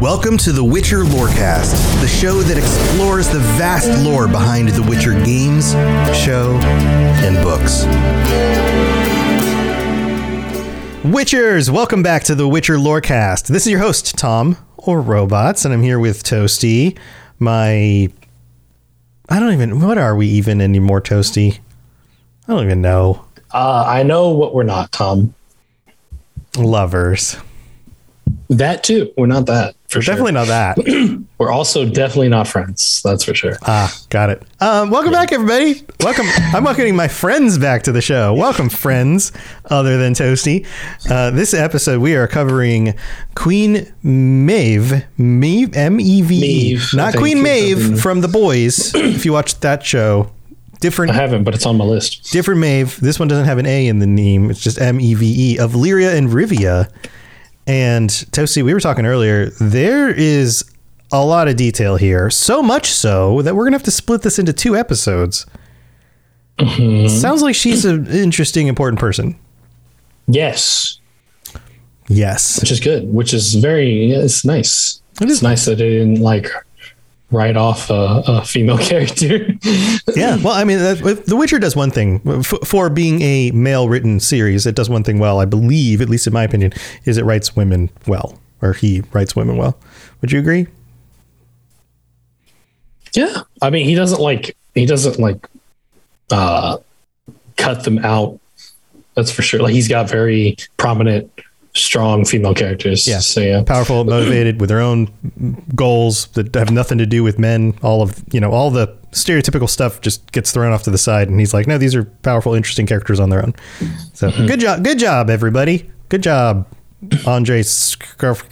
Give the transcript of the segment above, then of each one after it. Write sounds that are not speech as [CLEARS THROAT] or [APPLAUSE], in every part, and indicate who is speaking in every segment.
Speaker 1: Welcome to the Witcher Lorecast, the show that explores the vast lore behind the Witcher games, show, and books. Witchers, welcome back to the Witcher Lorecast. This is your host, Tom, or Robots, and I'm here with Toasty, my. I don't even. What are we even anymore, Toasty? I don't even know.
Speaker 2: Uh, I know what we're not, Tom.
Speaker 1: Lovers.
Speaker 2: That too. We're not that. For
Speaker 1: We're
Speaker 2: sure.
Speaker 1: definitely not that. [CLEARS THROAT]
Speaker 2: We're also definitely not friends. That's for sure.
Speaker 1: Ah, got it. Um, welcome back, everybody. Welcome. I'm welcoming my friends back to the show. Welcome, friends, other than Toasty. Uh, this episode, we are covering Queen Meve, Meve, M E V E,
Speaker 2: Meve,
Speaker 1: not
Speaker 2: think
Speaker 1: Queen
Speaker 2: is
Speaker 1: Maeve from The Boys. if you watched that show, different.
Speaker 2: I haven't, but it's on my list.
Speaker 1: different Maeve. This one doesn't have an A in the name. It's just M E V E of Lyria and Rivia. And Toasty, we were talking earlier. There is a lot of detail here, so much so that we're gonna have to split this into two episodes. Mm-hmm. Sounds like she's an interesting, important person.
Speaker 2: Yes,
Speaker 1: Yes.
Speaker 2: which is good. Which is very. It's nice.
Speaker 1: It
Speaker 2: it's
Speaker 1: is.
Speaker 2: nice that they didn't like write off a, a female [LAUGHS] character.
Speaker 1: Yeah. Well, I mean, The Witcher does one thing for being a male written series. It does one thing well, I believe, at least in my opinion, is it writes women well, or he writes women well. Would you agree?
Speaker 2: yeah, I mean, he doesn't like. He doesn't like. Uh, cut them out. That's for sure. Like he's got very prominent, strong female characters.
Speaker 1: Yeah.
Speaker 2: So yeah.
Speaker 1: powerful, motivated, with their own goals that have nothing to do with men. All of you know, all the stereotypical stuff just gets thrown off to the side, and he's like, "No, these are powerful, interesting characters on their own." So good job, good job, everybody, good job, Andre. Skarf-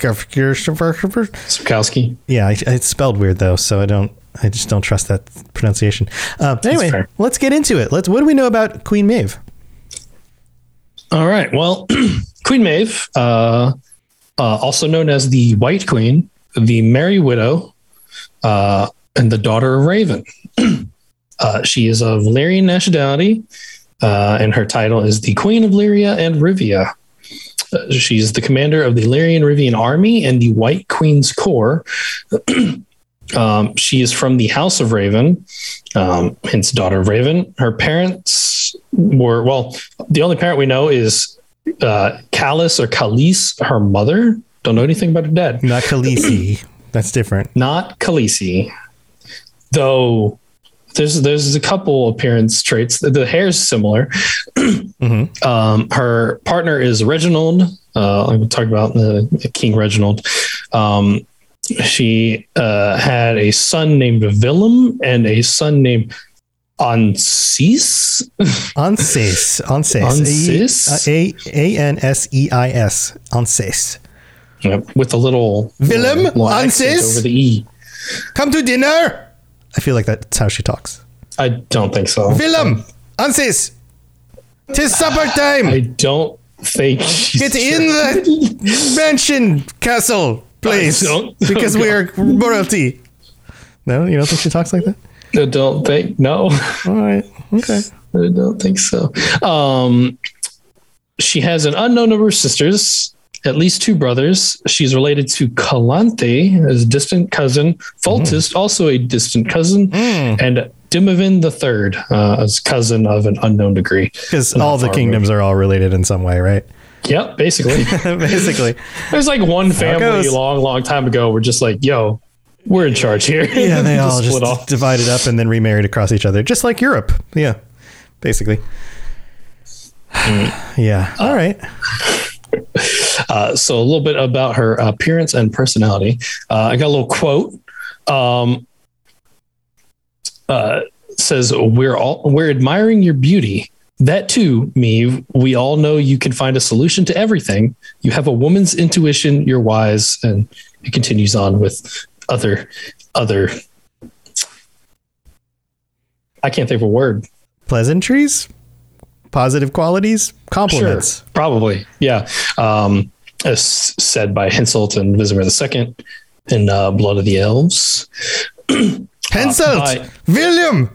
Speaker 1: Yeah, it's spelled weird though, so I don't. I just don't trust that pronunciation. Um, anyway, let's get into it. Let's. What do we know about Queen Meve?
Speaker 2: All right. Well, [CLEARS THROAT] Queen Meve, uh, uh, also known as the White Queen, the Merry Widow, uh, and the daughter of Raven. [CLEARS THROAT] uh, she is of Lyrian nationality, uh, and her title is the Queen of Lyria and Rivia. Uh, she's the commander of the Lyrian Rivian army and the White Queen's Corps. [CLEARS THROAT] um, she is from the House of Raven, um, hence daughter of Raven. Her parents were well. The only parent we know is uh, Callus or Khalees, her mother. Don't know anything about her dad.
Speaker 1: Not Khaleesi. [CLEARS THROAT] That's different.
Speaker 2: Not Khaleesi, though. There's there's a couple appearance traits. The, the hair's similar. [CLEARS THROAT]
Speaker 1: Mhm.
Speaker 2: Um, her partner is Reginald. Uh, I'm talking about the King Reginald. Um, she uh, had a son named Willem and a son named Ansis.
Speaker 1: Anses. Anses.
Speaker 2: Anses?
Speaker 1: A A N S E I S. Anses.
Speaker 2: Yep, with a little uh,
Speaker 1: Willem?
Speaker 2: little accent over the e.
Speaker 1: Come to dinner. I feel like that's how she talks.
Speaker 2: I don't think so.
Speaker 1: Willem. Anses. Tis supper time.
Speaker 2: I don't think she's
Speaker 1: Get in the [LAUGHS] mansion castle, please,
Speaker 2: don't-
Speaker 1: because [LAUGHS]
Speaker 2: oh,
Speaker 1: we are royalty. No, you don't think she talks like that?
Speaker 2: I don't think no.
Speaker 1: All right. Okay. [LAUGHS]
Speaker 2: I don't think so. Um, she has an unknown number of sisters, at least two brothers. She's related to Calanthe, as a distant cousin, Foltest, also a distant cousin, and Demavend the third, uh, as cousin of an unknown degree.
Speaker 1: Because all the kingdoms are all related in some way, right?
Speaker 2: Yep, basically. [LAUGHS]
Speaker 1: Basically.
Speaker 2: There's like one family a long, long time ago. We're just like, yo, we're in charge here.
Speaker 1: Yeah, they [LAUGHS] all just
Speaker 2: off.
Speaker 1: divided up and then remarried across each other, just like Europe. Yeah, basically. yeah. All right. [LAUGHS]
Speaker 2: Uh, so a little bit about her appearance and personality. Uh, I got a little quote. Um, uh, says we're all we're admiring your beauty. That too, me. We all know you can find a solution to everything. You have a woman's intuition. You're wise, and it continues on with other other. I can't think of a word.
Speaker 1: Pleasantries, positive qualities, compliments.
Speaker 2: Sure, probably. Yeah. Um, as said by Henselt and Vizimir II in uh, Blood of the Elves. [CLEARS THROAT]
Speaker 1: Henselt,
Speaker 2: I-
Speaker 1: William,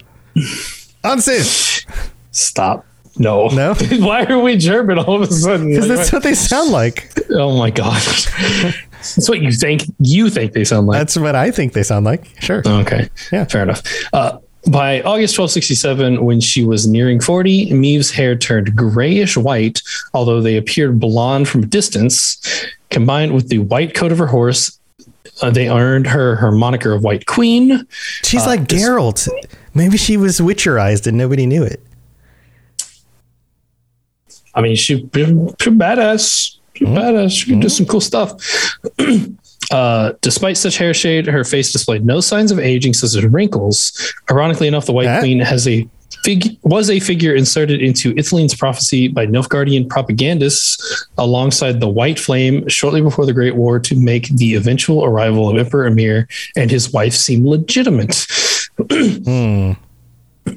Speaker 1: Ansis.
Speaker 2: Stop. No.
Speaker 1: No? [LAUGHS]
Speaker 2: Why are we German all of a sudden?
Speaker 1: Because
Speaker 2: Like,
Speaker 1: that's what they sound like.
Speaker 2: oh my God. [LAUGHS] That's what you think. You think they sound like.
Speaker 1: That's what I think they sound like. Sure.
Speaker 2: Okay.
Speaker 1: Yeah.
Speaker 2: Fair enough. Uh, by August 1267, when she was nearing 40, Meve's hair turned grayish white, although they appeared blonde from a distance. Combined with the white coat of her horse, uh, they earned her her moniker of White Queen.
Speaker 1: She's
Speaker 2: Uh,
Speaker 1: like
Speaker 2: this-
Speaker 1: Geralt. Maybe she was witcherized and nobody knew it.
Speaker 2: I mean, she, she badass. Badass. She can do some cool stuff. [CLEARS THROAT] Uh, despite such hair shade, her face displayed no signs of aging, such as wrinkles. Ironically enough, the White
Speaker 1: Huh?
Speaker 2: Queen has a fig- was a figure inserted into Ithlinne's prophecy by Nilfgaardian propagandists alongside the White Flame shortly before the Great War to make the eventual arrival of Emperor Emhyr and his wife seem legitimate. [CLEARS THROAT]
Speaker 1: Hmm.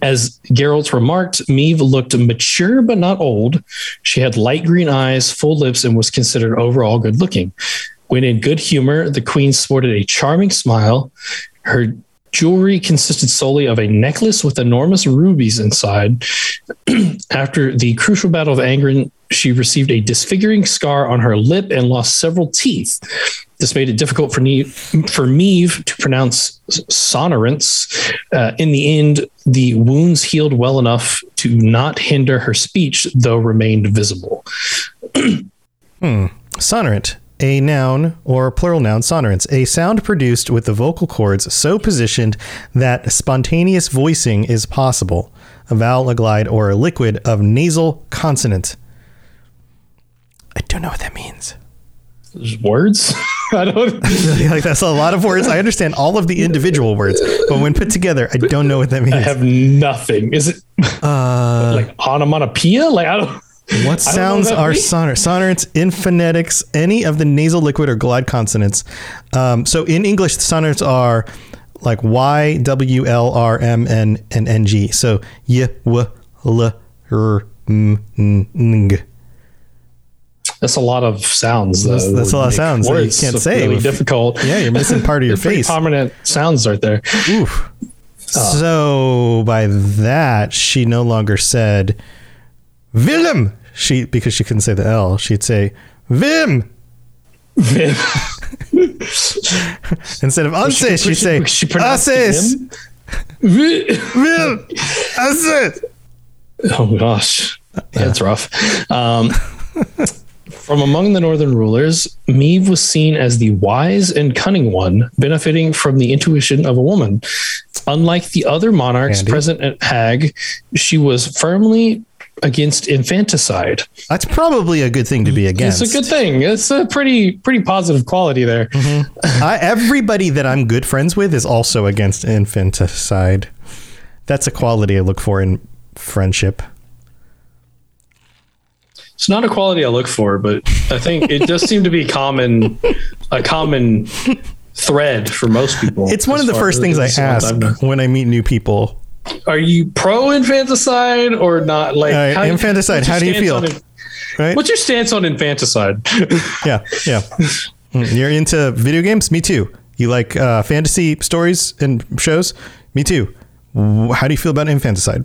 Speaker 2: As Geralt remarked, Meve looked mature but not old. She had light green eyes, full lips, and was considered overall good looking. When in good humor, the queen sported a charming smile. Her jewelry consisted solely of a necklace with enormous rubies inside. [CLEARS THROAT] After the crucial Battle of Angren, she received a disfiguring scar on her lip and lost several teeth. This made it difficult for, ne- for Meve to pronounce sonorants. Uh, in the end, the wounds healed well enough to not hinder her speech, though remained visible. [CLEARS THROAT]
Speaker 1: Sonorant, a noun or plural noun, sonorants, a sound produced with the vocal cords so positioned that spontaneous voicing is possible. A vowel, a glide, or a liquid of nasal consonant. I don't know what that means.
Speaker 2: There's words? [LAUGHS] I don't. [LAUGHS]
Speaker 1: like that's a lot of words. I understand all of the individual words, but when put together, I don't know what that means.
Speaker 2: I have nothing. Is it [LAUGHS]
Speaker 1: Uh,
Speaker 2: like onomatopoeia? Like I don't.
Speaker 1: What
Speaker 2: I don't
Speaker 1: sounds
Speaker 2: what
Speaker 1: are sonor? Sonorants in phonetics, any of the nasal, liquid, or glide consonants. Um, so in English, the sonorants are like Y, W, L, R, M, N, and N, G. So y, w, l, r, m, n, ng.
Speaker 2: That's a lot of sounds.
Speaker 1: That's-
Speaker 2: though,
Speaker 1: that's a lot of sounds that you can't say
Speaker 2: Really difficult.
Speaker 1: Yeah, you're missing part of your [LAUGHS] face.
Speaker 2: prominent sounds right there.
Speaker 1: Oof. So by that, she no longer said Willem. She because she couldn't say the L. She'd say Vim Vim. [LAUGHS] instead of Anses. She'd say
Speaker 2: she him?
Speaker 1: Vim.
Speaker 2: Oh gosh, that's rough. Um, [LAUGHS] from among the northern rulers, Meve was seen as the wise and cunning one, benefiting from the intuition of a woman. Unlike the other monarchs
Speaker 1: Handy.
Speaker 2: present at Hague, she was firmly against infanticide.
Speaker 1: That's probably a good thing to be against.
Speaker 2: It's a good thing. It's a pretty pretty positive quality there. Mm-hmm. [LAUGHS]
Speaker 1: I, everybody that I'm good friends with is also against infanticide. That's a quality I look for in friendship.
Speaker 2: It's not a quality I look for, but I think it does seem to be common a common thread for most people.
Speaker 1: It's one of the first things I
Speaker 2: as far as
Speaker 1: ask when I meet new people.
Speaker 2: Are you pro infanticide or not? Like how-
Speaker 1: infanticide,
Speaker 2: what's
Speaker 1: how do you feel? Right?
Speaker 2: What's your stance on infanticide? [LAUGHS]
Speaker 1: Yeah, yeah. Mm, You're into video games? Me too. You like uh, fantasy stories and shows? Me too. How do you feel about infanticide?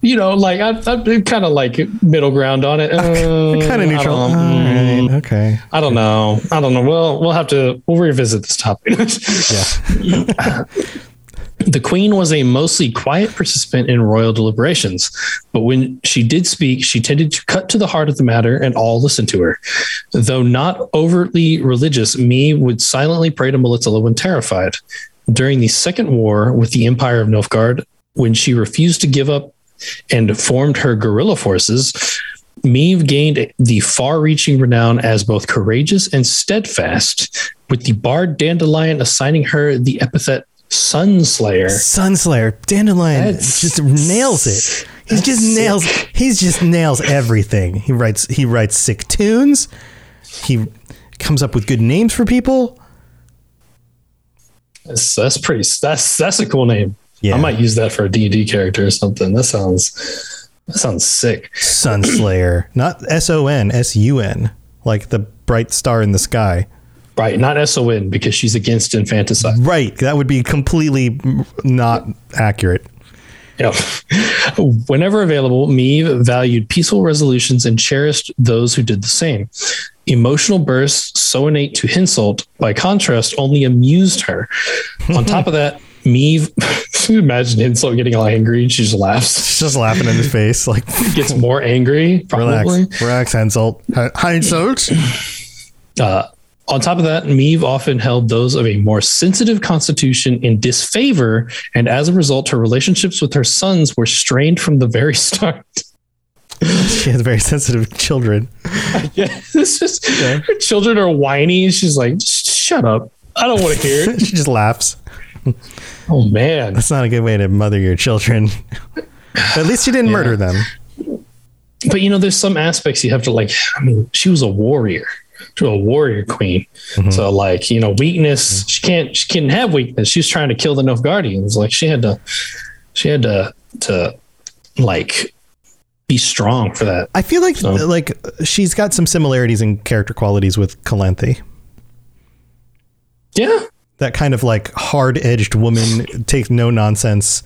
Speaker 2: You know, like I, I'm kind of like middle ground on it. Uh,
Speaker 1: Kind of neutral.
Speaker 2: mm,
Speaker 1: right, okay.
Speaker 2: I don't know. I don't know. We'll we'll have to we'll revisit this topic. [LAUGHS]
Speaker 1: Yeah. [LAUGHS]
Speaker 2: The queen was a mostly quiet participant in royal deliberations, but when she did speak, she tended to cut to the heart of the matter and all listened to her. Though not overtly religious, Me would silently pray to Melitele when terrified. During the Second War with the Empire of Nilfgaard, when she refused to give up and formed her guerrilla forces, Meve gained the far reaching renown as both courageous and steadfast, with the bard Dandelion assigning her the epithet Sunslayer.
Speaker 1: Sunslayer, Dandelion
Speaker 2: That's-
Speaker 1: just nails it. He just
Speaker 2: sick.
Speaker 1: nails. He just nails everything. He writes. He writes sick tunes. He comes up with good names for people.
Speaker 2: That's, that's pretty. That's that's a cool name.
Speaker 1: Yeah.
Speaker 2: I might use that for a D&D character or something. That sounds that sounds sick.
Speaker 1: Sunslayer, [CLEARS THROAT] not S O N S U N, like the bright star in the sky.
Speaker 2: Right, not S O N because she's against infanticide.
Speaker 1: Right. That would be completely not accurate.
Speaker 2: Yeah. [LAUGHS] Whenever available, Meve valued peaceful resolutions and cherished those who did the same. emotional bursts so innate to Henselt, by contrast, only amused her. On top of that, [LAUGHS] Meve, [LAUGHS] imagine Henselt getting all angry and she just laughs.
Speaker 1: She's just laughing in his face, like [LAUGHS]
Speaker 2: Gets more angry, probably.
Speaker 1: relax, relax, Hansel. Hansel.
Speaker 2: Uh, on top of that, Meve often held those of a more sensitive constitution in disfavor, and as a result, her relationships with her sons were strained from the very [LAUGHS] start.
Speaker 1: She has very sensitive children.
Speaker 2: yeah, it's just her children are whiny, and she's like, "Shut up! I don't want to hear it."
Speaker 1: she just laughs. [LAUGHS]
Speaker 2: Oh man,
Speaker 1: That's not a good way to mother your children. At least you didn't murder them.
Speaker 2: but you know, there's some aspects you have to like. I mean, she was a warrior, was a warrior queen. Mm-hmm. So like, you know, weakness. She can't. She can't have weakness. She was trying to kill the Nilfgaardians. Like she had to. She had to to like be strong for that.
Speaker 1: I feel like
Speaker 2: So-
Speaker 1: like she's got some similarities in character qualities with Calanthe.
Speaker 2: Yeah.
Speaker 1: That kind of like hard-edged woman takes no nonsense,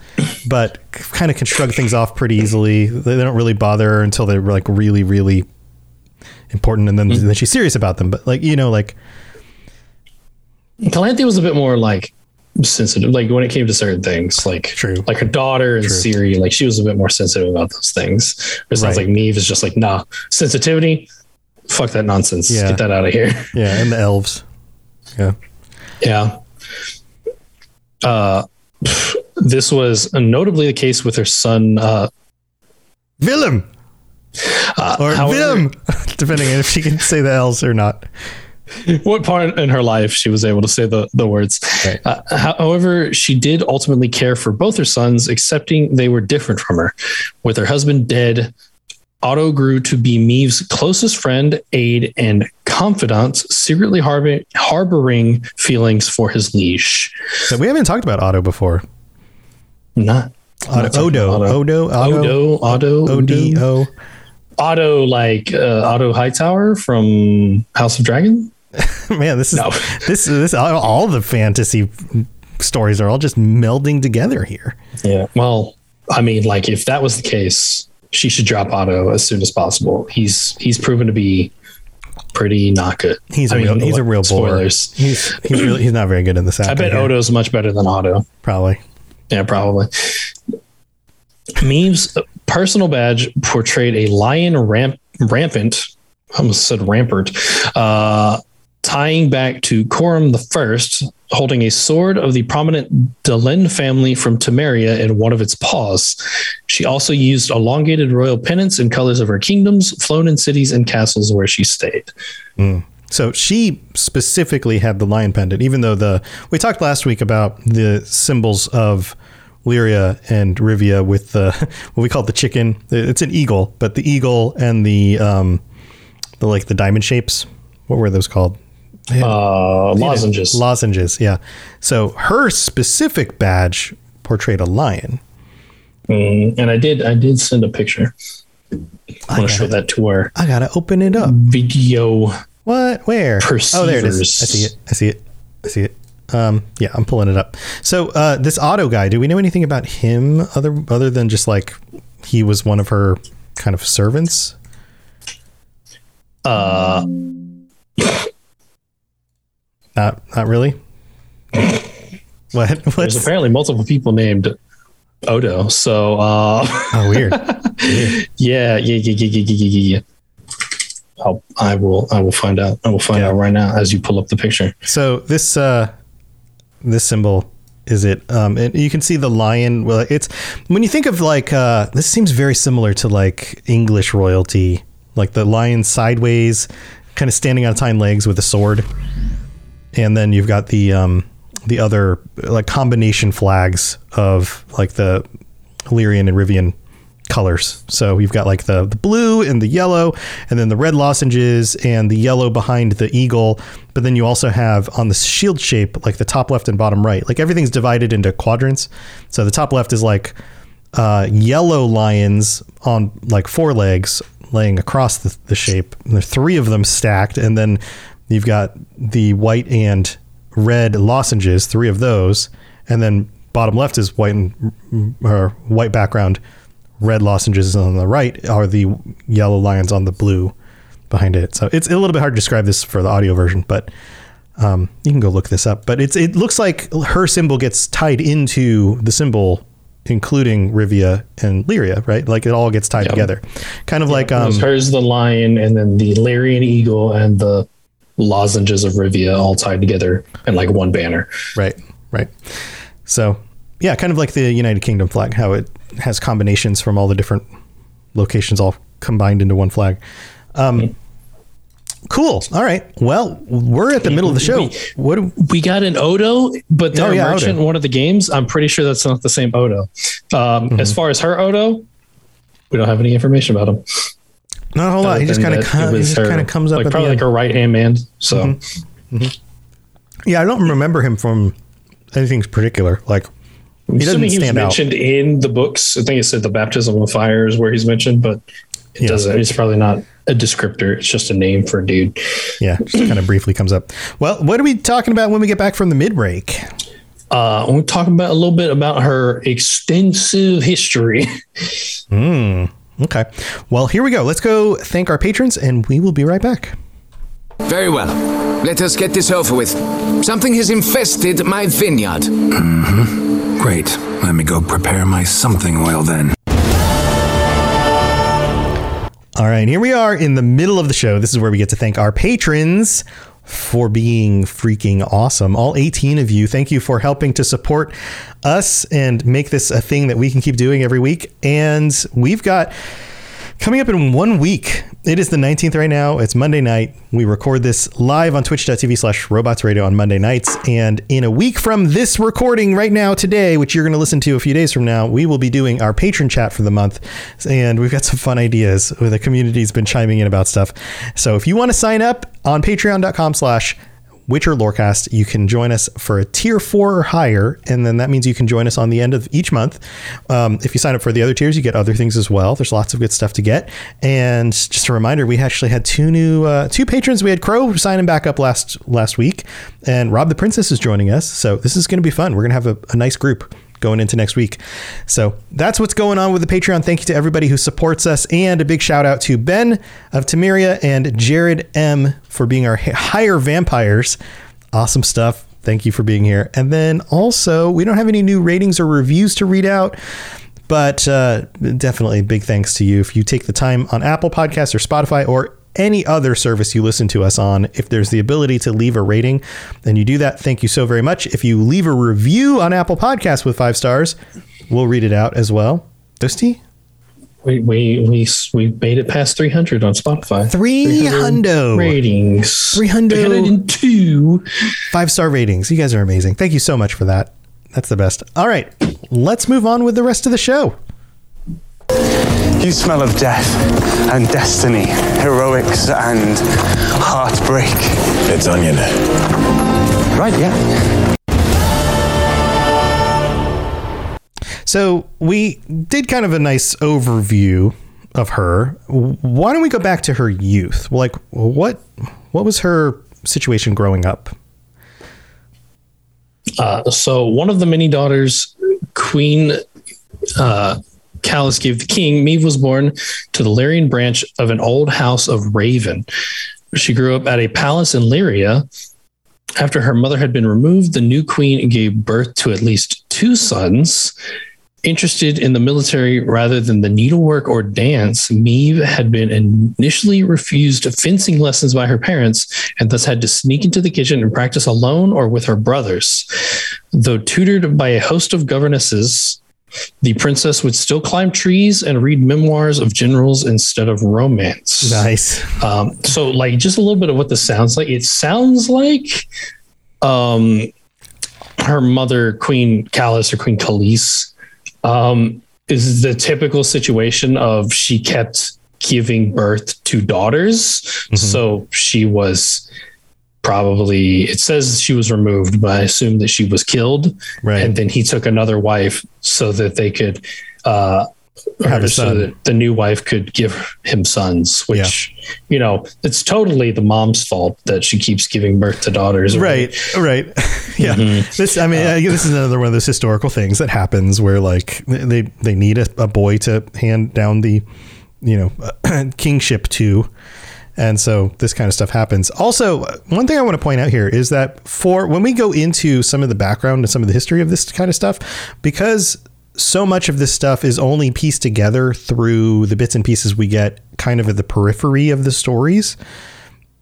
Speaker 1: but kind of can shrug things off pretty easily. They don't really bother her until they're like really, really important, and then mm-hmm. then she's serious about them. But like you know, like
Speaker 2: Calanthe was a bit more like sensitive, like when it came to certain things, like
Speaker 1: True.
Speaker 2: like her daughter and Ciri, like she was a bit more sensitive about those things. Sounds
Speaker 1: Right.
Speaker 2: like Neve is just like, nah, sensitivity, fuck that nonsense,
Speaker 1: Yeah.
Speaker 2: get that out of here.
Speaker 1: yeah, and the elves. Yeah,
Speaker 2: yeah. Uh, this was notably the case with her son. Uh,
Speaker 1: Willem
Speaker 2: uh,
Speaker 1: or
Speaker 2: however-
Speaker 1: Willem, [LAUGHS] depending on if she can say the L's or not.
Speaker 2: what part in her life she was able to say the, the words.
Speaker 1: Right.
Speaker 2: Uh, however, she did ultimately care for both her sons, accepting they were different from her. With her husband dead, Otto grew to be Meve's closest friend, aide, and confidant, secretly harbor- harboring feelings for his liege.
Speaker 1: So we haven't talked about Otto before.
Speaker 2: Not
Speaker 1: Otto, Odo, Odo,
Speaker 2: Odo,
Speaker 1: O D O.
Speaker 2: Otto, like uh, Otto Hightower from House of Dragon. [LAUGHS]
Speaker 1: Man, this is
Speaker 2: No. [LAUGHS]
Speaker 1: this this all, all the fantasy stories are all just melding together here.
Speaker 2: Yeah. Well, I mean, like if that was the case, she should drop Otto as soon as possible. He's he's proven to be pretty not good.
Speaker 1: He's a
Speaker 2: I mean,
Speaker 1: real he's a real bore.
Speaker 2: spoilers.
Speaker 1: He's he's really he's not very good in this.
Speaker 2: I bet Odo's much better than Otto.
Speaker 1: probably.
Speaker 2: Yeah, probably. Meve's personal badge portrayed a lion ramp, rampant, I almost said rampart, uh, tying back to Coram the First, holding a sword of the prominent Delenn family from Temeria in one of its paws. She also used elongated royal pennants in colors of her kingdoms, flown in cities and castles where she stayed.
Speaker 1: So she specifically had the lion pendant, even though the we talked last week about the symbols of Lyria and Rivia with the [LAUGHS] what we call the chicken. It's an eagle, but the eagle and the um the like the diamond shapes. What were those called?
Speaker 2: Uh, lozenges.
Speaker 1: Lozenges, yeah. So her specific badge portrayed a lion.
Speaker 2: Mm, and I did, I did send a picture. I want to show that to our
Speaker 1: I gotta open it up.
Speaker 2: video.
Speaker 1: What? Where? Oh, there it is. I see it. I see it. I see it. Um, yeah, I'm pulling it up. So uh, this auto guy, do we know anything about him other other than just like he was one of her kind of servants?
Speaker 2: Uh,
Speaker 1: Not not really. what? [LAUGHS]
Speaker 2: there's apparently multiple people named Odo. So, uh,
Speaker 1: oh [LAUGHS] weird.
Speaker 2: yeah, yeah, yeah, yeah, yeah, yeah, yeah, yeah. I'll, I will, I will find out. I will find
Speaker 1: Yeah.
Speaker 2: out right now as you pull up the picture.
Speaker 1: So this uh this symbol is it um and you can see the lion well it's when you think of like uh this seems very similar to like English royalty like the lion sideways kind of standing on its hind legs with a sword and then you've got the um the other like combination flags of like the Illyrian and Rivian colors. So you've got like the, the blue and the yellow, and then the red lozenges and the yellow behind the eagle. But then you also have on the shield shape, like the top left and bottom right, like everything's divided into quadrants. So the top left is like uh, yellow lions on like four legs laying across the, the shape. And there are three of them stacked, and then you've got the white and red lozenges, three of those, and then bottom left is white and or white background, red lozenges on the right are the yellow lions on the blue behind it. So it's a little bit hard to describe this for the audio version, but um, you can go look this up. But it's it looks like her symbol gets tied into the symbol, including Rivia and Lyria, right? Like it all gets tied
Speaker 2: Yep.
Speaker 1: together, kind of like
Speaker 2: It
Speaker 1: um,
Speaker 2: hers the lion, and then the Larian eagle and the lozenges of Rivia all tied together in like one banner.
Speaker 1: Right, right. So, yeah, kind of like the United Kingdom flag, how it has combinations from all the different locations all combined into one flag. Um, cool. All right. Well, we're at the middle of the show. What? Do,
Speaker 2: We got an Odo, but their
Speaker 1: Oh, yeah,
Speaker 2: merchant
Speaker 1: Odo.
Speaker 2: in one of the games. I'm pretty sure that's not the same Odo. Um,
Speaker 1: Mm-hmm.
Speaker 2: As far as her Odo, we don't have any information about him.
Speaker 1: Not a whole lot. He just kind of
Speaker 2: it
Speaker 1: he just kind of comes up
Speaker 2: like
Speaker 1: at
Speaker 2: probably like her right hand man. So mm-hmm. Mm-hmm.
Speaker 1: Yeah, I don't remember him from anything particular. Like
Speaker 2: I'm
Speaker 1: doesn't
Speaker 2: he was
Speaker 1: stand out.
Speaker 2: mentioned in the books. I think it said the baptism of fire is where he's mentioned, but it
Speaker 1: Yeah.
Speaker 2: doesn't. It's probably not a descriptor. It's just a name for a dude.
Speaker 1: yeah, just kind of briefly comes up. Well, what are we talking about when we get back from the mid break?
Speaker 2: Uh, we're talking about a little bit about her extensive history. Hmm.
Speaker 1: Okay. Well, here we go. Let's go thank our patrons, and we will be right back.
Speaker 3: Very well. Let us get this over with. Something has infested my vineyard. Hmm.
Speaker 4: Great. Let me go prepare my something oil then.
Speaker 1: All right, here we are in the middle of the show. This is where we get to thank our patrons for being freaking awesome. All 18 of you, thank you for helping to support us and make this a thing that we can keep doing every week. And we've got coming up in one week. It is the 19th right now. It's Monday night. We record this live on twitch.tv slash robots radio on Monday nights. And in a week from this recording right now, today, which you're going to listen to a few days from now, we will be doing our patron chat for the month. And we've got some fun ideas. The community's been chiming in about stuff. So if you want to sign up on patreon.com slash Witcher Lorecast. You can join us for a tier four or higher, and then that means you can join us on the end of each month. Um, if you sign up for the other tiers, you get other things as well. There's lots of good stuff to get. And just a reminder, we actually had two new uh, two patrons. We had Crow signing back up last last week, and Rob the Princess is joining us. So this is going to be fun. We're going to have a, a nice group going into next week. So that's what's going on with the Patreon. Thank you to everybody who supports us, and a big shout out to Ben of Tamiria and Jared M for being our higher vampires. Awesome stuff. Thank you for being here. And then also, we don't have any new ratings or reviews to read out. But uh, definitely big thanks to you if you take the time on Apple Podcasts or Spotify or any other service you listen to us on. If there's the ability to leave a rating, then you do that. Thank you so very much. If you leave a review on Apple Podcasts with five stars, we'll read it out as well. Dusty?
Speaker 2: We we we we made it past 300 on Spotify. 300 ratings.
Speaker 1: 300.
Speaker 2: 302.
Speaker 1: Five star ratings. You guys are amazing. Thank you so much for that. That's the best. All right, let's move on with the rest of the show.
Speaker 5: You smell of death and destiny, heroics and heartbreak.
Speaker 4: It's onion.
Speaker 5: Right, yeah.
Speaker 1: So we did kind of a nice overview of her. Why don't we go back to her youth? Like, what what was her situation growing up?
Speaker 2: Uh, so one of the many daughters, Queen uh, Callus gave the king, Meve was born to the Lyrian branch of an old house of Raven. She grew up at a palace in Lyria. After her mother had been removed, the new queen gave birth to at least two sons. Interested in the military rather than the needlework or dance, Meve had been initially refused fencing lessons by her parents and thus had to sneak into the kitchen and practice alone or with her brothers. Though tutored by a host of governesses, the princess would still climb trees and read memoirs of generals instead of romance.
Speaker 1: Nice.
Speaker 2: Um, so, like, just a little bit of what this sounds like. It sounds like um, her mother, Queen Callis or Queen Khalees, um, is the typical situation of she kept giving birth to daughters. So she was probably, it says she was removed, but I assume that she was killed.
Speaker 1: Right.
Speaker 2: And then he took another wife so that they could, uh,
Speaker 1: Have
Speaker 2: so that the new wife could give him sons, which, you know, it's totally the mom's fault that she keeps giving birth to daughters.
Speaker 1: Right, right. [LAUGHS] yeah. This, I mean, guess this is another one of those historical things that happens where like they they need a, a boy to hand down the, you know, [CLEARS THROAT] kingship to, And so this kind of stuff happens. Also, one thing I want to point out here is that for when we go into some of the background and some of the history of this kind of stuff, because so much of this stuff is only pieced together through the bits and pieces we get kind of at the periphery of the stories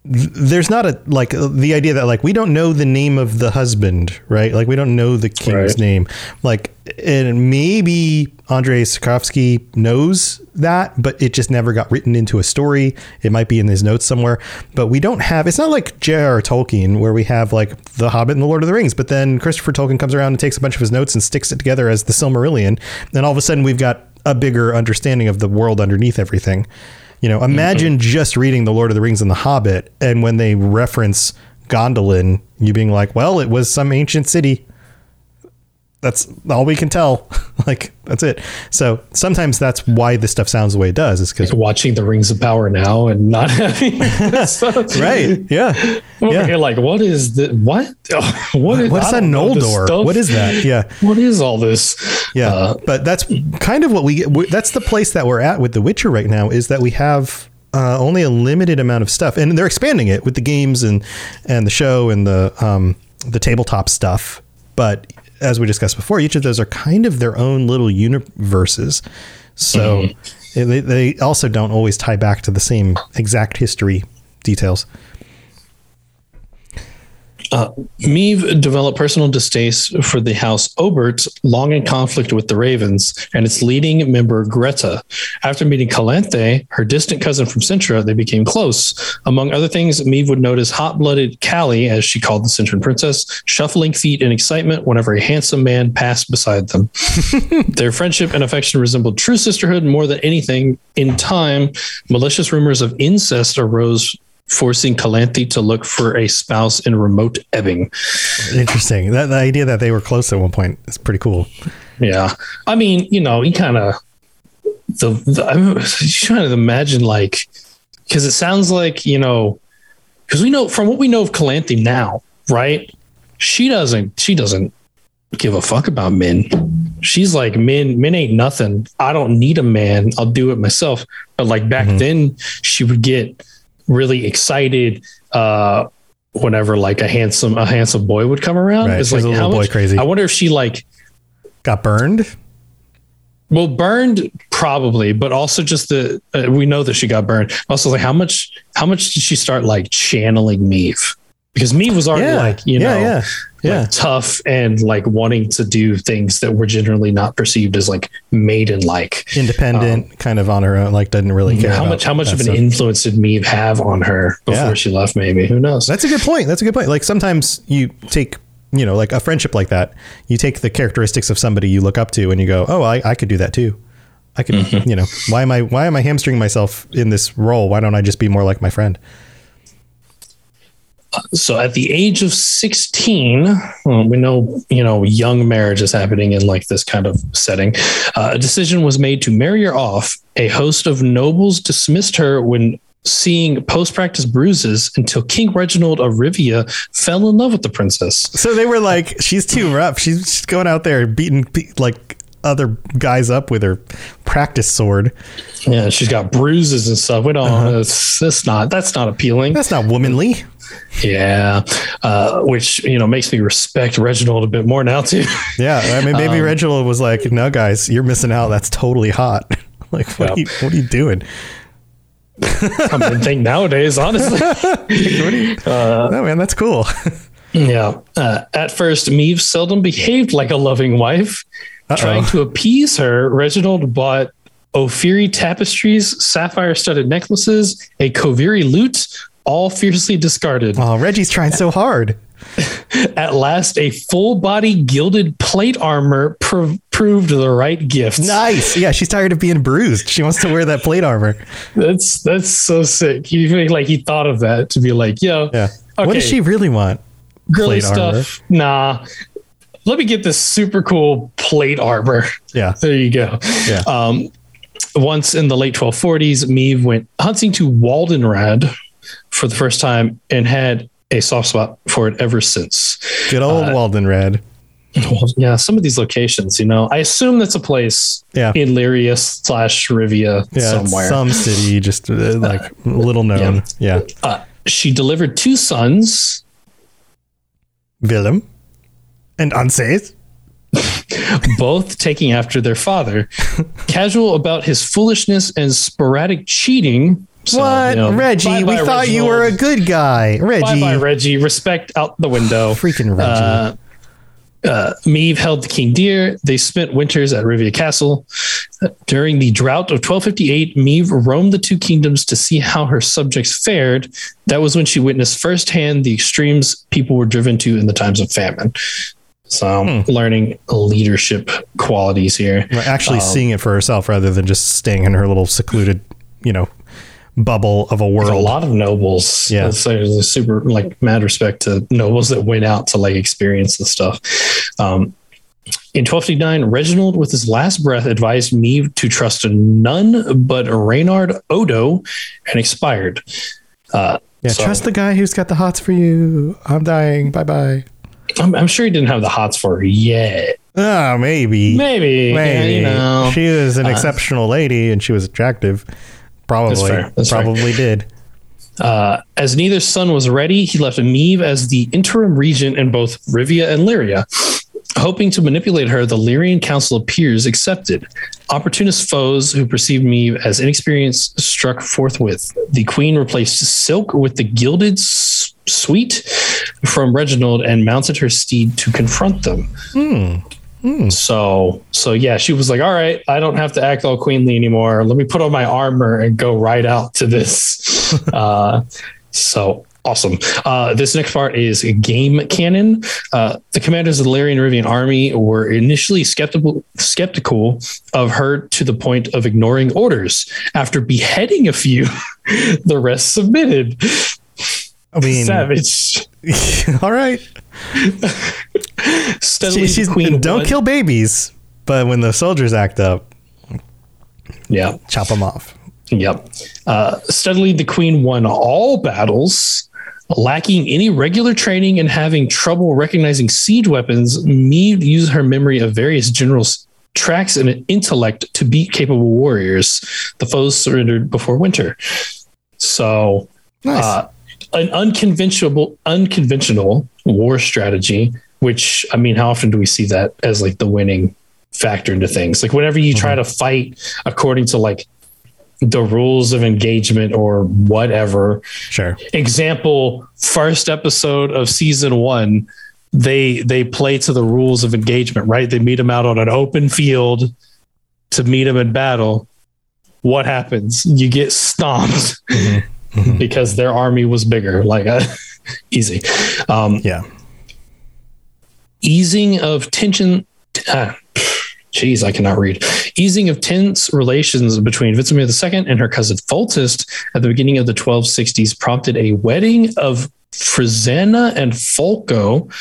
Speaker 1: there's not a like the idea that like we don't know the name of the husband, right? Like we don't know the king's
Speaker 2: Right.
Speaker 1: name. Like and maybe Andrei Sapkowski knows that, but it just never got written into a story. It might be in his notes somewhere, but we don't have. It's not like J.R.R. Tolkien where we have like the Hobbit and the Lord of the Rings, but then Christopher Tolkien comes around and takes a bunch of his notes and sticks it together as the Silmarillion, and all of a sudden we've got a bigger understanding of the world underneath everything. You know, imagine mm-hmm. just reading The Lord of the Rings and The Hobbit, and when they reference Gondolin, you being like, well, it was some ancient city. That's all we can tell. [LAUGHS] like, that's it. So sometimes that's why this stuff sounds the way it does, is because,
Speaker 2: Watching the Rings of Power now and not [LAUGHS] having [LAUGHS]
Speaker 1: right. Yeah. Yeah.
Speaker 2: here, like, what is the what? what is,
Speaker 1: What's that
Speaker 2: don't know this
Speaker 1: Noldor? What is that? Yeah.
Speaker 2: What is all this?
Speaker 1: Yeah,
Speaker 2: Uh,
Speaker 1: but that's kind of what we. That's the place that we're at with The Witcher right now. Is that we have uh, only a limited amount of stuff, and they're expanding it with the games and and the show and the um, the tabletop stuff. But as we discussed before, each of those are kind of their own little universes. So they, they also don't always tie back to the same exact history details.
Speaker 2: Uh, Meve developed personal distaste for the House Obert, long in conflict with the Ravens, and its leading member Greta. After meeting Calanthe, her distant cousin from Cintra, they became close. Among other things, Meve would notice hot-blooded Callie, as she called the Cintran princess, shuffling feet in excitement whenever a handsome man passed beside them. [LAUGHS] Their friendship and affection resembled true sisterhood more than anything. In time, malicious rumors of incest arose, forcing Calanthe to look for a spouse in remote Ebbing.
Speaker 1: Interesting. That the idea that they were close at one point is pretty cool.
Speaker 2: Yeah, I mean, you know, you kind of the, the I'm trying to imagine like because it sounds like you know because we know from what we know of Calanthe now, right? She doesn't. She doesn't give a fuck about men. She's like men. Men ain't nothing. I don't need a man. I'll do it myself. But like back mm-hmm. then, she would get really excited. uh whenever like a handsome a handsome boy would come around
Speaker 1: Right,
Speaker 2: it's
Speaker 1: she's
Speaker 2: like
Speaker 1: a little boy
Speaker 2: much,
Speaker 1: crazy.
Speaker 2: i wonder if she like
Speaker 1: Got burned.
Speaker 2: well, burned probably, but also just the uh, we know that she got burned. Also, like how much how much did she start like channeling Meve? Because Meve was already
Speaker 1: Yeah.
Speaker 2: like you know
Speaker 1: yeah, yeah.
Speaker 2: like tough and like wanting to do things that were generally not perceived as like maiden like.
Speaker 1: independent, kind of on her own, like didn't really care.
Speaker 2: Um, How much how much of an
Speaker 1: stuff.
Speaker 2: influence did Meve have on her before she left? Maybe who knows?
Speaker 1: That's a good point. That's a good point. Like sometimes you take, you know, like a friendship like that, you take the characteristics of somebody you look up to and you go, oh, I, I could do that too. I could,
Speaker 2: Mm-hmm.
Speaker 1: you know, why am I, why am I hamstringing myself in this role? Why don't I just be more like my friend?
Speaker 2: So at the age of 16 well, we know you know young marriage is happening in like this kind of setting. Uh, a decision was made to marry her off. A host of nobles dismissed her when seeing post-practice bruises until king reginald of rivia fell in love with the princess.
Speaker 1: So they were like, she's too rough. She's, she's going out there beating like other guys up with her practice sword.
Speaker 2: yeah she's got bruises and stuff we don't that's, that's not that's not appealing
Speaker 1: That's not womanly.
Speaker 2: yeah uh, which you know makes me respect reginald a bit more now too [LAUGHS]
Speaker 1: Yeah. I mean,
Speaker 2: Um,
Speaker 1: maybe Reginald was like, no, guys, you're missing out. That's totally hot. [LAUGHS] like, what,
Speaker 2: Yeah.
Speaker 1: are you, what are you doing?
Speaker 2: i mean think nowadays honestly [LAUGHS]
Speaker 1: oh, man, that's cool.
Speaker 2: Yeah. Uh, at first, Meve seldom behaved like a loving wife. Trying to appease her, Reginald bought Ophiri tapestries, sapphire studded necklaces, a Koviri lute, all fiercely discarded.
Speaker 1: oh, Reggie's trying so hard. [LAUGHS]
Speaker 2: At last, a full body gilded plate armor prov- proved the right gift.
Speaker 1: Nice. Yeah, she's tired of being bruised. She wants to wear that plate armor.
Speaker 2: That's that's so sick. He like he thought of that to be like, yo,
Speaker 1: Yeah. What does she really want?
Speaker 2: girly
Speaker 1: plate armor?
Speaker 2: stuff. Nah. Let me get this super cool plate armor.
Speaker 1: Yeah.
Speaker 2: There you go.
Speaker 1: Yeah.
Speaker 2: Um, once in the late 1240s, Meve went hunting to Waldenrad for the first time and had a soft spot for it ever since.
Speaker 1: Good old
Speaker 2: Uh,
Speaker 1: Walden Red.
Speaker 2: Well, yeah, some of these locations, you know, I assume that's a place
Speaker 1: Yeah.
Speaker 2: in Lyria slash Rivia
Speaker 1: Yeah,
Speaker 2: somewhere.
Speaker 1: some city, just uh, like little known. Yeah.
Speaker 2: uh, she delivered two sons,
Speaker 1: Willem and Anses. [LAUGHS]
Speaker 2: both taking after their father, casual about his foolishness and sporadic cheating. So,
Speaker 1: what?
Speaker 2: you know,
Speaker 1: Reggie, we
Speaker 2: bye-bye,
Speaker 1: thought you were a good guy. Reggie.
Speaker 2: Bye bye, Reggie. Respect out the window. [SIGHS]
Speaker 1: Freaking Reggie.
Speaker 2: Uh, uh, Meve held the King Deer. They spent winters at Rivia Castle. During the drought of 1258, Meve roamed the two kingdoms to see how her subjects fared. That was when she witnessed firsthand the extremes people were driven to in the times of famine. So,
Speaker 1: Hmm.
Speaker 2: learning leadership qualities here.
Speaker 1: Right, actually
Speaker 2: um,
Speaker 1: seeing it for herself rather than just staying in her little secluded, you know, bubble of a
Speaker 2: world. A lot of nobles.
Speaker 1: Yeah.
Speaker 2: So there's a super like mad respect to nobles that went out to like experience the stuff. Um, in 1259, Reginald, with his last breath, advised me to trust none but Reynard Odo and expired. Uh,
Speaker 1: yeah,
Speaker 2: so-
Speaker 1: trust the guy who's got the hots for you. I'm dying. Bye bye.
Speaker 2: I'm, I'm sure he didn't have the hots for her yet.
Speaker 1: Oh, maybe.
Speaker 2: Maybe.
Speaker 1: Maybe.
Speaker 2: Yeah, you know.
Speaker 1: she was an
Speaker 2: Uh,
Speaker 1: exceptional lady and she was attractive. Probably.
Speaker 2: fair. That's fair.
Speaker 1: Probably did.
Speaker 2: Uh, as neither son was ready, he left Meve as the interim regent in both Rivia and Lyria. Hoping to manipulate her, the Lyrian Council of Peers accepted. Opportunist foes who perceived Meve as inexperienced struck forthwith. The queen replaced Silk with the gilded suite from Reginald and mounted her steed to confront them. So, so yeah, she was like, "All right, I don't have to act all queenly anymore. Let me put on my armor and go right out to this." [LAUGHS] uh, so awesome. Uh, this next part is game canon. Uh, the commanders of the Lyrian Rivian army were initially skeptical skeptical of her to the point of ignoring orders. After beheading a few, [LAUGHS] the rest submitted.
Speaker 1: I mean,
Speaker 2: Savage. [LAUGHS]
Speaker 1: all right. [LAUGHS]
Speaker 2: Steadily,
Speaker 1: She, she's,
Speaker 2: queen
Speaker 1: don't
Speaker 2: won-
Speaker 1: kill babies, but when the soldiers act up,
Speaker 2: Yeah.
Speaker 1: chop them off.
Speaker 2: Yep. Uh, steadily, the queen won all battles. Lacking any regular training and having trouble recognizing siege weapons, Meve used her memory of various generals' tracks and intellect to beat capable warriors. The foes surrendered before winter. So,
Speaker 1: Nice.
Speaker 2: uh, an unconventional, unconventional war strategy. Which I mean, how often do we see that as like the winning factor into things? Like whenever you try mm-hmm. to fight according to like the rules of engagement or whatever.
Speaker 1: sure.
Speaker 2: Example: first episode of season one, they they play to the rules of engagement. Right? They meet them out on an open field to meet them in battle. What happens? You get stomped mm-hmm. Because their army was bigger. Like uh, [LAUGHS] easy. Um,
Speaker 1: Yeah.
Speaker 2: easing of tension. Ah, Jeez, I cannot read. Easing of tense relations between Vizimir II and her cousin Foltest at the beginning of the 1260s prompted a wedding of Frizena and Folco.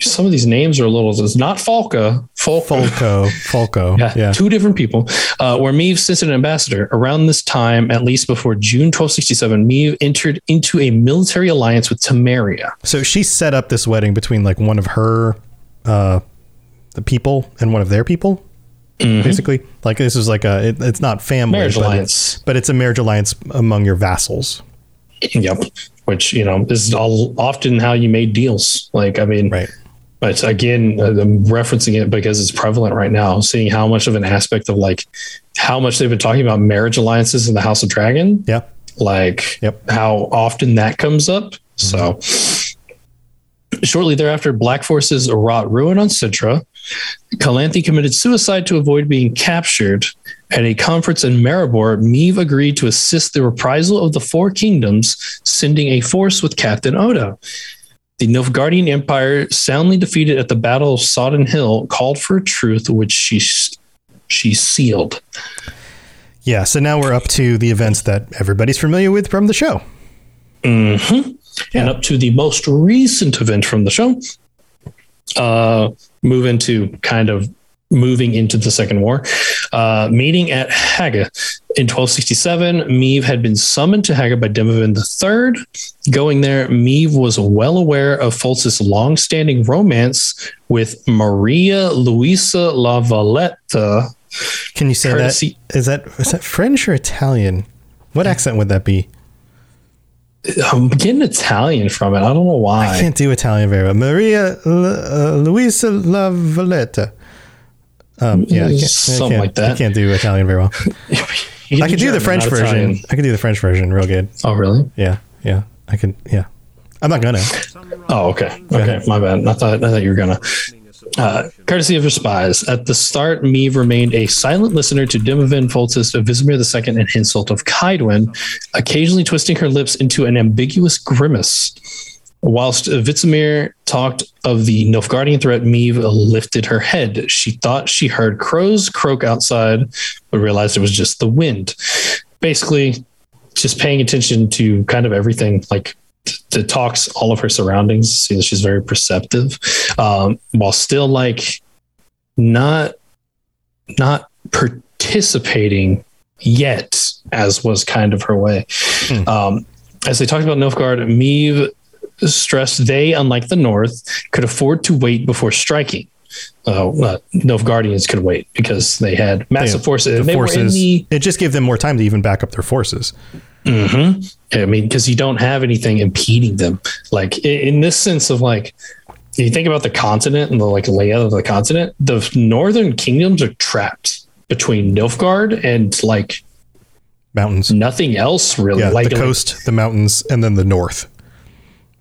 Speaker 2: Some of these names are a little. It's not Falca. Folco.
Speaker 1: Folco. Folco. [LAUGHS]
Speaker 2: Yeah,
Speaker 1: Yeah.
Speaker 2: two different people. Uh, where Meve sent an ambassador. Around this time, at least before June 1267, Meve entered into a military alliance with Temeria.
Speaker 1: So she set up this wedding between like one of her uh the people and one of their people. Basically, like this is like a it, it's not family
Speaker 2: Marriage
Speaker 1: but
Speaker 2: alliance.
Speaker 1: It's, but it's a marriage alliance among your vassals.
Speaker 2: Yep. Which, you know, is all often how you made deals. Like, I mean,
Speaker 1: Right.
Speaker 2: But again, uh, I'm referencing it because it's prevalent right now, seeing how much of an aspect of like how much they've been talking about marriage alliances in the House of Dragon,
Speaker 1: Yeah.
Speaker 2: like
Speaker 1: Yep.
Speaker 2: how often that comes up. So, shortly thereafter, Black forces wrought ruin on Cintra. Calanthe committed suicide to avoid being captured. At a conference in Maribor, Meve agreed to assist the reprisal of the Four Kingdoms, sending a force with Captain Odo. The Nilfgaardian Empire, soundly defeated at the Battle of Sodden Hill, called for a truce, which she she sealed.
Speaker 1: Yeah. So now we're up to the events that everybody's familiar with from the show.
Speaker 2: Mm-hmm. And up to the most recent event from the show, uh, move into kind of moving into the Second War. Uh, meeting at Hagge in 1267, Meve had been summoned to Hagge by Demavend III. Going there, Meve was well aware of Fulcis' long-standing romance with Maria Luisa La Lavaletta.
Speaker 1: Can you say
Speaker 2: Courtesy-
Speaker 1: that? Is that is that French or Italian? What accent would that be?
Speaker 2: I'm getting Italian from it. I don't know why.
Speaker 1: I can't do Italian very well. Maria L- uh, Luisa Lavaletta. Um, yeah, I can't, I can't-
Speaker 2: like that.
Speaker 1: I can't do Italian very well. [LAUGHS] I could do the French version. I could do the French version real good.
Speaker 2: Oh, really?
Speaker 1: Yeah, yeah. I can. Yeah. I'm not gonna.
Speaker 2: Oh, okay. Okay, my bad. I thought I thought you were gonna. Uh, courtesy of her spies. At the start, Meve remained a silent listener to Demavend, Foltest of Vizimir II, and Henselt of Kaedwen, occasionally twisting her lips into an ambiguous grimace. Whilst Vizimir talked of the Nilfgaardian threat, Meve lifted her head. She thought she heard crows croak outside, but realized it was just the wind. Basically, just paying attention to kind of everything, like the talks all of her surroundings, see that she's very perceptive, um, while still like not not participating yet, as was kind of her way. Um, as they talked about Nilfgaard, Meve stressed they, unlike the North, could afford to wait before striking. Uh, uh, Nilfgaardians could wait because they had massive
Speaker 1: Yeah,
Speaker 2: forces.
Speaker 1: the
Speaker 2: and they were in
Speaker 1: forces.
Speaker 2: the
Speaker 1: It just gave them more time to even back up their forces.
Speaker 2: I mean, because you don't have anything impeding them. Like in this sense of like, you think about the continent and the like layout of the continent. The northern kingdoms are trapped between Nilfgaard and like
Speaker 1: Mountains.
Speaker 2: nothing else really.
Speaker 1: Yeah,
Speaker 2: like
Speaker 1: the coast, the mountains, and then the north.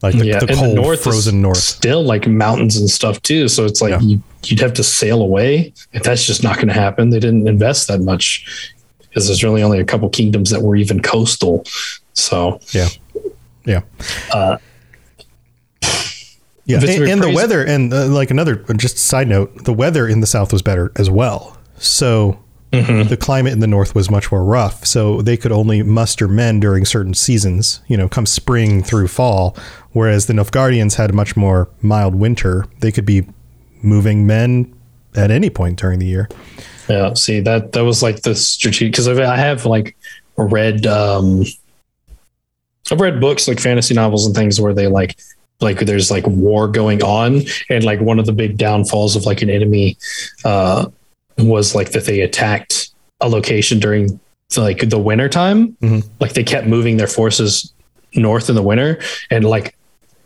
Speaker 1: Like the,
Speaker 2: yeah,
Speaker 1: the cold,
Speaker 2: the north
Speaker 1: frozen north.
Speaker 2: still like mountains and stuff too. So it's like
Speaker 1: Yeah.
Speaker 2: you, you'd have to sail away. If that's just not going to happen, they didn't invest that much because there's really only a couple kingdoms that were even coastal. So
Speaker 1: Yeah. Yeah.
Speaker 2: Uh,
Speaker 1: yeah. And, and the weather, and uh, like another, just side note, the weather in the south was better as well. So
Speaker 2: Mm-hmm.
Speaker 1: the climate in the north was much more rough. So they could only muster men during certain seasons, you know, come spring through fall. Whereas the Nilfgaardians had a much more mild winter. They could be moving men at any point during the year.
Speaker 2: Yeah, see that that was like the strategic because I have like read um I've read books like fantasy novels and things where they like like there's like war going on and like one of the big downfalls of like an enemy uh was like that they attacked a location during like the winter time
Speaker 1: Mhm.
Speaker 2: like they kept moving their forces north in the winter and like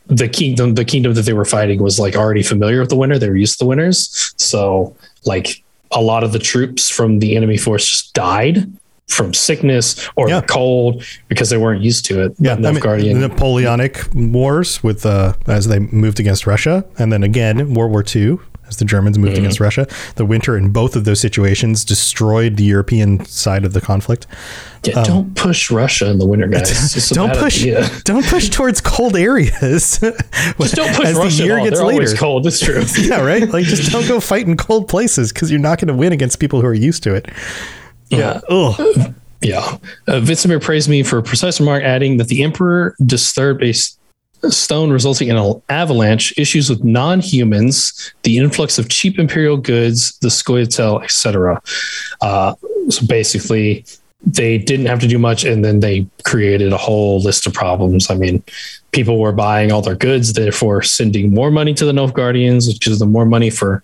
Speaker 2: the kingdom the kingdom that they were fighting was like already familiar with the winter they were used to the winters so like a lot of the troops from the enemy force just died from sickness or
Speaker 1: Yeah.
Speaker 2: cold because they weren't used to it
Speaker 1: Yeah, I mean, Napoleonic Wars with uh, as they moved against Russia, and then again World War II as the Germans moved
Speaker 2: Mm-hmm.
Speaker 1: against Russia. The winter in both of those situations destroyed the European side of the conflict.
Speaker 2: Yeah, don't push Russia in the winter, guys. [LAUGHS]
Speaker 1: Um, don't push,
Speaker 2: idea. [LAUGHS]
Speaker 1: don't push towards cold areas. [LAUGHS]
Speaker 2: Just don't push
Speaker 1: as
Speaker 2: Russia
Speaker 1: the year gets
Speaker 2: They're
Speaker 1: later.
Speaker 2: cold. It's true.
Speaker 1: Yeah, right. Like just don't go fight in cold places because you're not going to win against people who are used to it.
Speaker 2: yeah.
Speaker 1: Ugh.
Speaker 2: Yeah. Uh, Vizimir praised me for a precise remark, adding that the emperor disturbed a stone resulting in an avalanche, issues with non-humans, the influx of cheap imperial goods, the Scoia'tael, etc. Uh, so basically, they didn't have to do much, and then they created a whole list of problems. I mean, people were buying all their goods, therefore sending more money to the Nilfgaardians, which is the more money for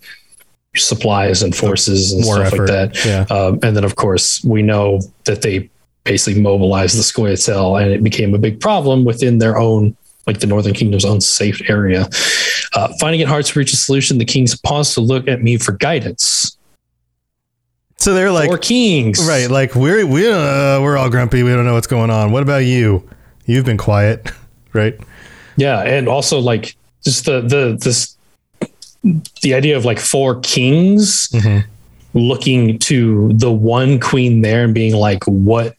Speaker 2: supplies and forces and stuff
Speaker 1: effort,
Speaker 2: like that.
Speaker 1: yeah.
Speaker 2: Um, and then, of course, we know that they basically mobilized the Scoia'tael, and it became a big problem within their own, like the Northern Kingdom's own safe area. Uh, finding it hard to reach a solution, the kings paused to look at me for guidance.
Speaker 1: So they're like,
Speaker 2: Four kings,
Speaker 1: right? Like we're we uh, we're all grumpy. We don't know what's going on. What about you? You've been quiet, [LAUGHS] right?
Speaker 2: Yeah, and also like just the the this the idea of like four kings
Speaker 1: Mm-hmm.
Speaker 2: looking to the one queen there and being like, "What?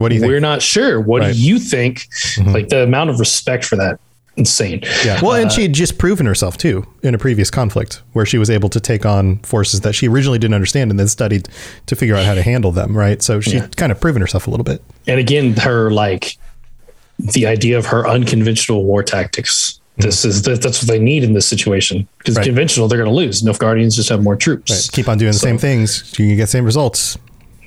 Speaker 1: What do you
Speaker 2: We're not sure. What
Speaker 1: Right.
Speaker 2: do you think?"
Speaker 1: Mhm.
Speaker 2: Like the amount of respect for that, insane.
Speaker 1: Yeah. Well,
Speaker 2: Uh,
Speaker 1: and she had just proven herself too in a previous conflict where she was able to take on forces that she originally didn't understand and then studied to figure out how to handle them. Right. So she
Speaker 2: Yeah.
Speaker 1: kind of proven herself a little bit.
Speaker 2: and again her like the idea of her unconventional war tactics this is the, that's what they need in this situation because
Speaker 1: Right.
Speaker 2: conventional they're going to lose. Nilfgaardians just have more troops.
Speaker 1: Right. Keep on doing the
Speaker 2: So-
Speaker 1: same things. You can get the same results.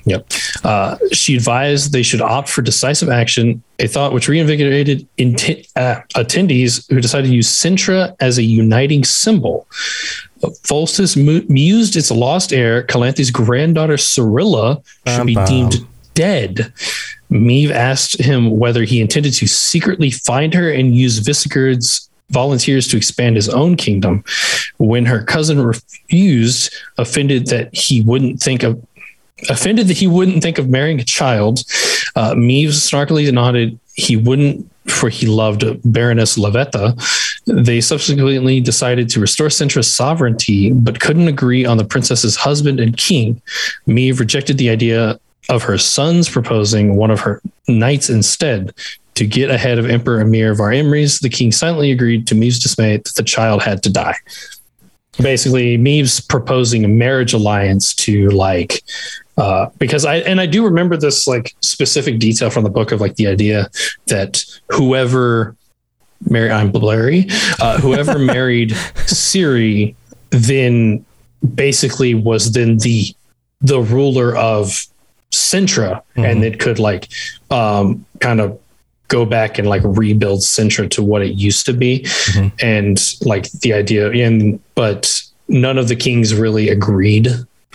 Speaker 2: Yep. Uh, she advised they should opt for decisive action, a thought which reinvigorated inti- uh, attendees who decided to use Cintra as a uniting symbol. Foltest mu- mused its lost heir, Calanthe's granddaughter Cirilla, should be
Speaker 1: Bum, bum.
Speaker 2: deemed dead. Meve asked him whether he intended to secretly find her and use Visigurd's volunteers to expand his own kingdom. When her cousin refused, offended that he wouldn't think of offended that he wouldn't think of marrying a child. Uh, Meve snarkily nodded he wouldn't, for he loved Baroness La Valette. They subsequently decided to restore Cintra's sovereignty, but couldn't agree on the princess's husband and king. Meve rejected the idea of her sons proposing one of her knights instead. To get ahead of Emperor Emhyr var Emreis, the king silently agreed to Meve's dismay that the child had to die. Basically, Meve's proposing a marriage alliance to like uh, because I and I do remember this like specific detail from the book of like the idea that whoever married I'm Blurry, uh, whoever [LAUGHS] married Ciri then basically was then the the ruler of Cintra. And it could like um kind of go back and like rebuild Cintra to what it used to be. And like the idea and but none of the kings really agreed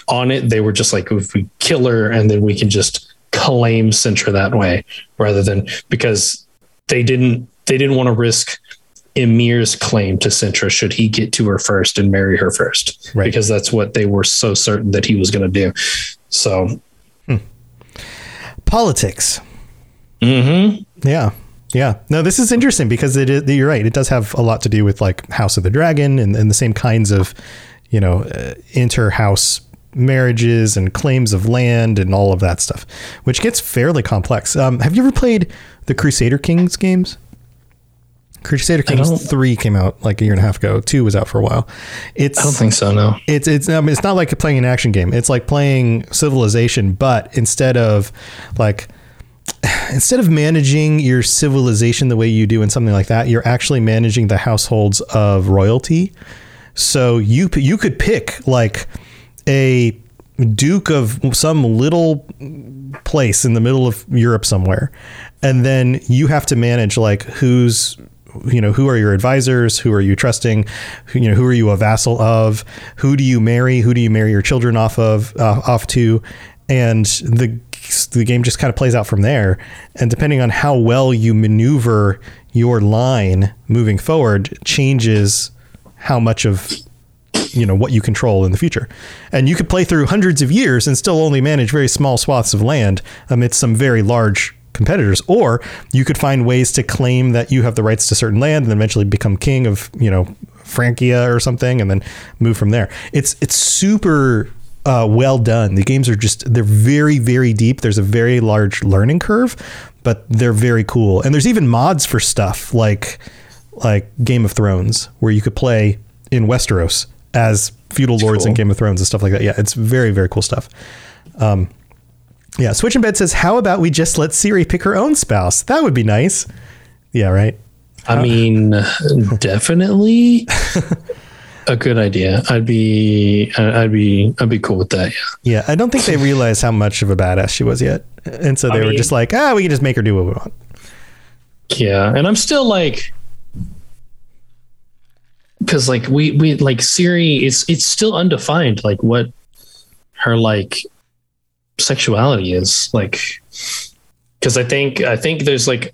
Speaker 2: on it. They were just like, if we kill her and then we can just claim Cintra that way rather than because they didn't they didn't want to risk Emhyr's claim to Cintra should he get to her first and marry her first.
Speaker 1: Right.
Speaker 2: Because that's what they were so certain that he was going to do. So,
Speaker 1: Politics.
Speaker 2: mhm.
Speaker 1: Yeah. Yeah. No, this is interesting because it is, you're right. It does have a lot to do with like House of the Dragon and, and the same kinds of, you know, uh, inter-house marriages and claims of land and all of that stuff, which gets fairly complex. Um, have you ever played the Crusader Kings games? Crusader Kings 3 came out like a year and a half ago. 2 was out for a while. It's
Speaker 2: I don't think so, no.
Speaker 1: it's it's I mean, it's not like playing an action game. It's like playing Civilization, but instead of like [SIGHS] instead of managing your civilization the way you do in something like that, you're actually managing the households of royalty. So you you could pick like a duke of some little place in the middle of Europe somewhere, and then you have to manage like who's you know who are your advisors? Who are you trusting? Who, you know who are you a vassal of? Who do you marry? Who do you marry your children off of uh, off to? And the the game just kind of plays out from there. And depending on how well you maneuver your line moving forward changes how much of you know what you control in the future. And you could play through hundreds of years and still only manage very small swaths of land amidst some very large competitors. Or you could find ways to claim that you have the rights to certain land and eventually become king of you know Francia or something and then move from there. It's it's super uh, well done. The games are just they're very very deep. There's a very large learning curve but they're very cool. And there's even mods for stuff like like Game of Thrones where you could play in Westeros as feudal lords in. Game of Thrones and stuff like that. Yeah, it's very very cool stuff. Um, yeah, Switch in Bed says, "How about we just let Ciri pick her own spouse? That would be nice." Yeah, right.
Speaker 2: I mean, [LAUGHS] definitely a good idea. I'd be, I'd be, I'd be cool with that. Yeah.
Speaker 1: Yeah, I don't think they realized how much of a badass she was yet, and so they
Speaker 2: I
Speaker 1: were
Speaker 2: mean-
Speaker 1: just like, "Ah, we can just make her do what we want."
Speaker 2: Yeah. And I'm still like, cause like we, we like Ciri, it's, it's still undefined, like what her like sexuality is like, cause I think, I think there's like,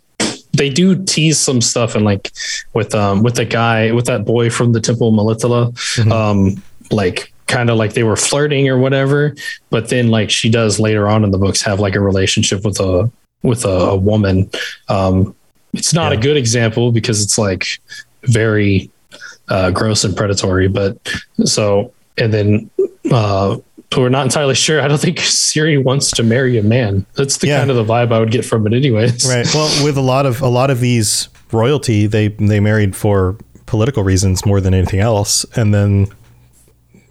Speaker 2: they do tease some stuff and like with, um, with the guy, with that boy from the Temple of Melitele, um, like kind of like they were flirting or whatever, but then like she does later on in the books have like a relationship with a, with a, a woman. Um, it's not a good example because it's like very uh, gross and predatory. But so, and then uh, we're not entirely sure. I don't think Ciri wants to marry a man. That's the
Speaker 1: Yeah.
Speaker 2: kind of the vibe I would get from it, anyways.
Speaker 1: Right. Well, with a lot of a lot of these royalty, they they married for political reasons more than anything else, and then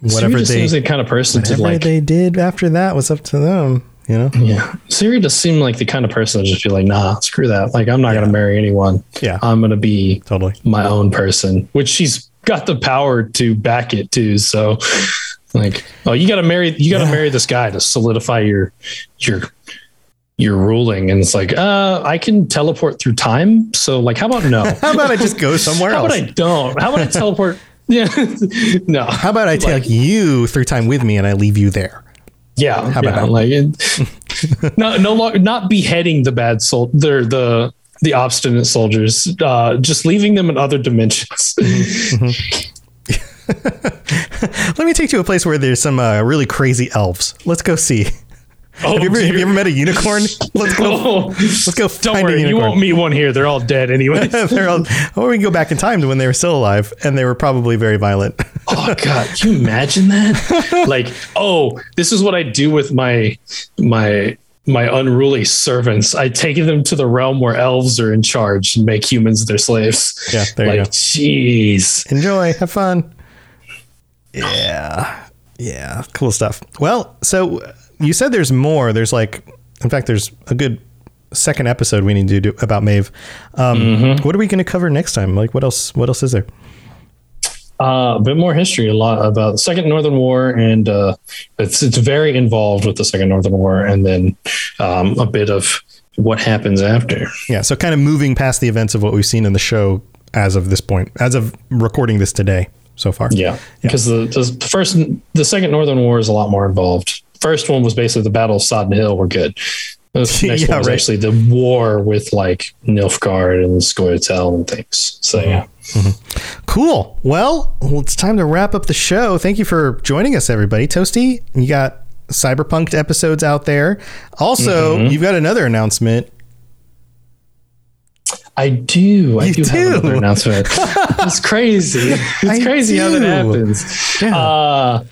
Speaker 1: whatever they
Speaker 2: the kind of person to
Speaker 1: whatever
Speaker 2: like.
Speaker 1: they did after that was up to them. You know?
Speaker 2: Yeah. Ciri does seem like the kind of person to just be like, nah, screw that. Like, I'm not going to marry anyone.
Speaker 1: Yeah.
Speaker 2: I'm going to be
Speaker 1: Totally.
Speaker 2: my own person, which she's got the power to back it too. So, like, oh, you got to marry, you got to
Speaker 1: Yeah.
Speaker 2: marry this guy to solidify your, your, your ruling. And it's like, uh, I can teleport through time. So, like, how about no? [LAUGHS]
Speaker 1: How about I just go [LAUGHS] somewhere
Speaker 2: how
Speaker 1: else?
Speaker 2: about I don't? How about I teleport? [LAUGHS] Yeah. no.
Speaker 1: How about I take you through time with me and I leave you there?
Speaker 2: Yeah,
Speaker 1: How about
Speaker 2: yeah, like it, [LAUGHS] no, no longer not beheading the bad soul, they're the the obstinate soldiers, uh, just leaving them in other dimensions. [LAUGHS] [LAUGHS]
Speaker 1: Let me take you to a place where there's some uh, really crazy elves. Let's go see.
Speaker 2: Oh,
Speaker 1: Have you, ever, have you ever met a unicorn? Let's go. [LAUGHS]
Speaker 2: Oh,
Speaker 1: Let's go
Speaker 2: don't
Speaker 1: find a
Speaker 2: worry, you won't meet one here. They're all dead anyway. [LAUGHS]
Speaker 1: They're all, or we can go back in time to when they were still alive and they were probably very violent. [LAUGHS]
Speaker 2: oh God, can you imagine that? like, oh, this is what I do with my my my unruly servants. I take them to the realm where elves are in charge and make humans their slaves.
Speaker 1: Yeah, there
Speaker 2: like,
Speaker 1: you go.
Speaker 2: Jeez.
Speaker 1: Enjoy, have fun. Yeah, yeah, cool stuff. Well, so you said there's more. There's like, in fact, there's a good second episode we need to do about Meve. Um,
Speaker 2: Mm-hmm.
Speaker 1: What are we going to cover next time? Like, what else? What else is there?
Speaker 2: Uh, a bit more history, a lot about the Second Northern War, and uh, it's it's very involved with the Second Northern War, and then um, a bit of what happens after.
Speaker 1: Yeah, so kind of moving past the events of what we've seen in the show as of this point, as of recording this today so far.
Speaker 2: Yeah, because the, the first, the Second Northern War is a lot more involved. First one was basically the Battle of Sodden Hill. We're good. The [LAUGHS] next
Speaker 1: Yeah,
Speaker 2: one was
Speaker 1: right.
Speaker 2: actually the war with like Nilfgaard and Scoia'tael and things. So yeah,
Speaker 1: Cool. Well, well, it's time to wrap up the show. Thank you for joining us, everybody. Toasty, you got cyberpunk episodes out there. Also,
Speaker 2: Mm-hmm.
Speaker 1: you've got another announcement.
Speaker 2: I do. I
Speaker 1: You
Speaker 2: do,
Speaker 1: do?
Speaker 2: have another announcement. [LAUGHS] it's crazy. It's
Speaker 1: I
Speaker 2: crazy how that happens.
Speaker 1: Yeah.
Speaker 2: Uh,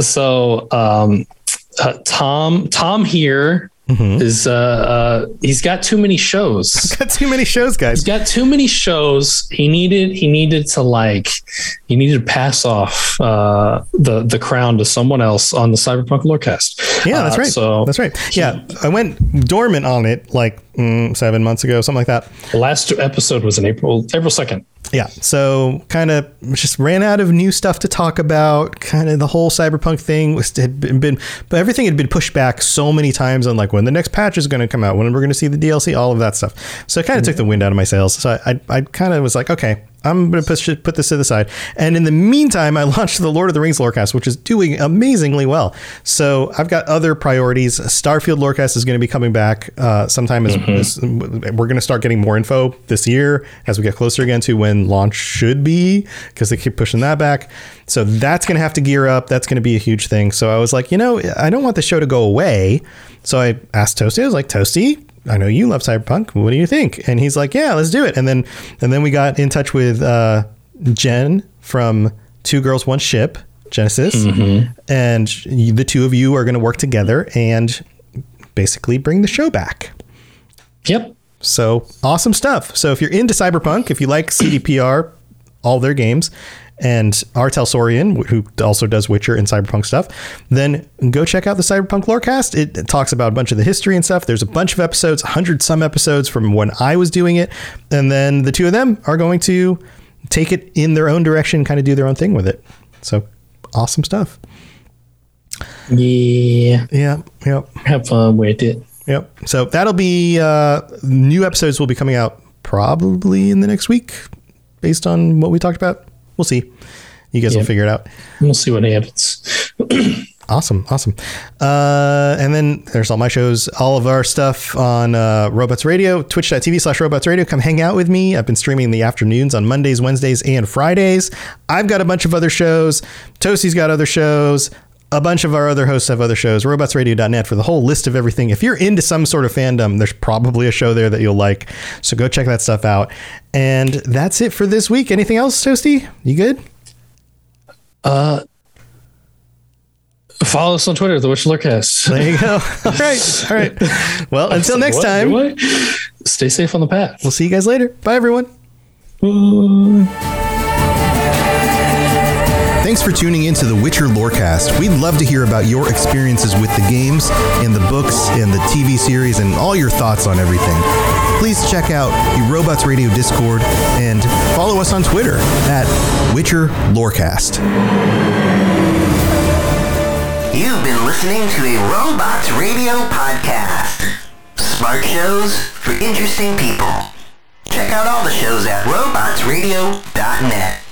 Speaker 2: so um, uh, Tom Tom here is
Speaker 1: Mm-hmm.
Speaker 2: uh, uh, he's got too many shows.
Speaker 1: got too many shows, guys.
Speaker 2: He's got too many shows. He needed he needed to like he needed to pass off uh, the the crown to someone else on the Cyberpunk Lorecast.
Speaker 1: Yeah, that's
Speaker 2: Uh,
Speaker 1: right.
Speaker 2: So
Speaker 1: that's right. Yeah, I went dormant on it like mm, seven months ago, something like that.
Speaker 2: the last episode was in April April second.
Speaker 1: Yeah, so kind of just ran out of new stuff to talk about. Kind of the whole cyberpunk thing was had been, been, but everything had been pushed back so many times on like when the next patch is going to come out, when we're going to see the DLC, all of that stuff. So it kind of mm-hmm. took the wind out of my sails. So I, I, I kind of was like, okay, I'm going to push put this to the side. And in the meantime, I launched the Lord of the Rings Lorecast, which is doing amazingly well. So I've got other priorities. Starfield Lorecast is going to be coming back uh, sometime. As, as- we're going to start getting more info this year as we get closer again to when launch should be, because they keep pushing that back. So that's going to have to gear up. That's going to be a huge thing. So I was like, you know, I don't want the show to go away. So I asked Toasty. I was like, Toasty, I know you love cyberpunk. What do you think? And he's like, yeah, let's do it. And then and then we got in touch with uh, Jen from Two Girls One Ship Genesis, and the two of you are going to work together and basically bring the show back.
Speaker 2: Yep.
Speaker 1: So awesome stuff. So if you're into cyberpunk, if you like CDPR, all their games, and Artel Sorian, who also does Witcher and cyberpunk stuff, then go check out the Cyberpunk Lorecast. It, it talks about a bunch of the history and stuff. There's a bunch of episodes, 100 some episodes from when I was doing it. And then the two of them are going to take it in their own direction, kind of do their own thing with it. So awesome stuff.
Speaker 2: Yeah.
Speaker 1: Yeah. Yep.
Speaker 2: Have fun with it.
Speaker 1: Yep. So that'll be uh, new episodes will be coming out probably in the next week, based on what we talked about. We'll see. You guys will figure it out.
Speaker 2: We'll see what happens. [CLEARS THROAT]
Speaker 1: Awesome, awesome. Uh, and then there's all my shows, all of our stuff on uh, Robots Radio, twitch.tv slash Robots Radio. Come hang out with me. I've been streaming in the afternoons on Mondays, Wednesdays, and Fridays. I've got a bunch of other shows. Toasty's got other shows. A bunch of our other hosts have other shows. Robotsradio.net for the whole list of everything. If you're into some sort of fandom, there's probably a show there that you'll like. So go check that stuff out. And that's it for this week. Anything else, Toasty? You good?
Speaker 2: Uh, follow us on Twitter, The Witch Lorecast.
Speaker 1: There you go. [LAUGHS] all right. All right. Well, [LAUGHS] until next
Speaker 2: What?
Speaker 1: time.
Speaker 2: Stay safe on the path.
Speaker 1: We'll see you guys later. Bye, everyone.
Speaker 2: Bye.
Speaker 1: Thanks for tuning in to the Witcher Lorecast. We'd love to hear about your experiences with the games and the books and the TV series and all your thoughts on everything. Please check out the Robots Radio Discord and follow us on Twitter at Witcher Lorecast.
Speaker 6: You've been listening to a Robots Radio podcast. Smart shows for interesting people. Check out all the shows at robotsradio.net.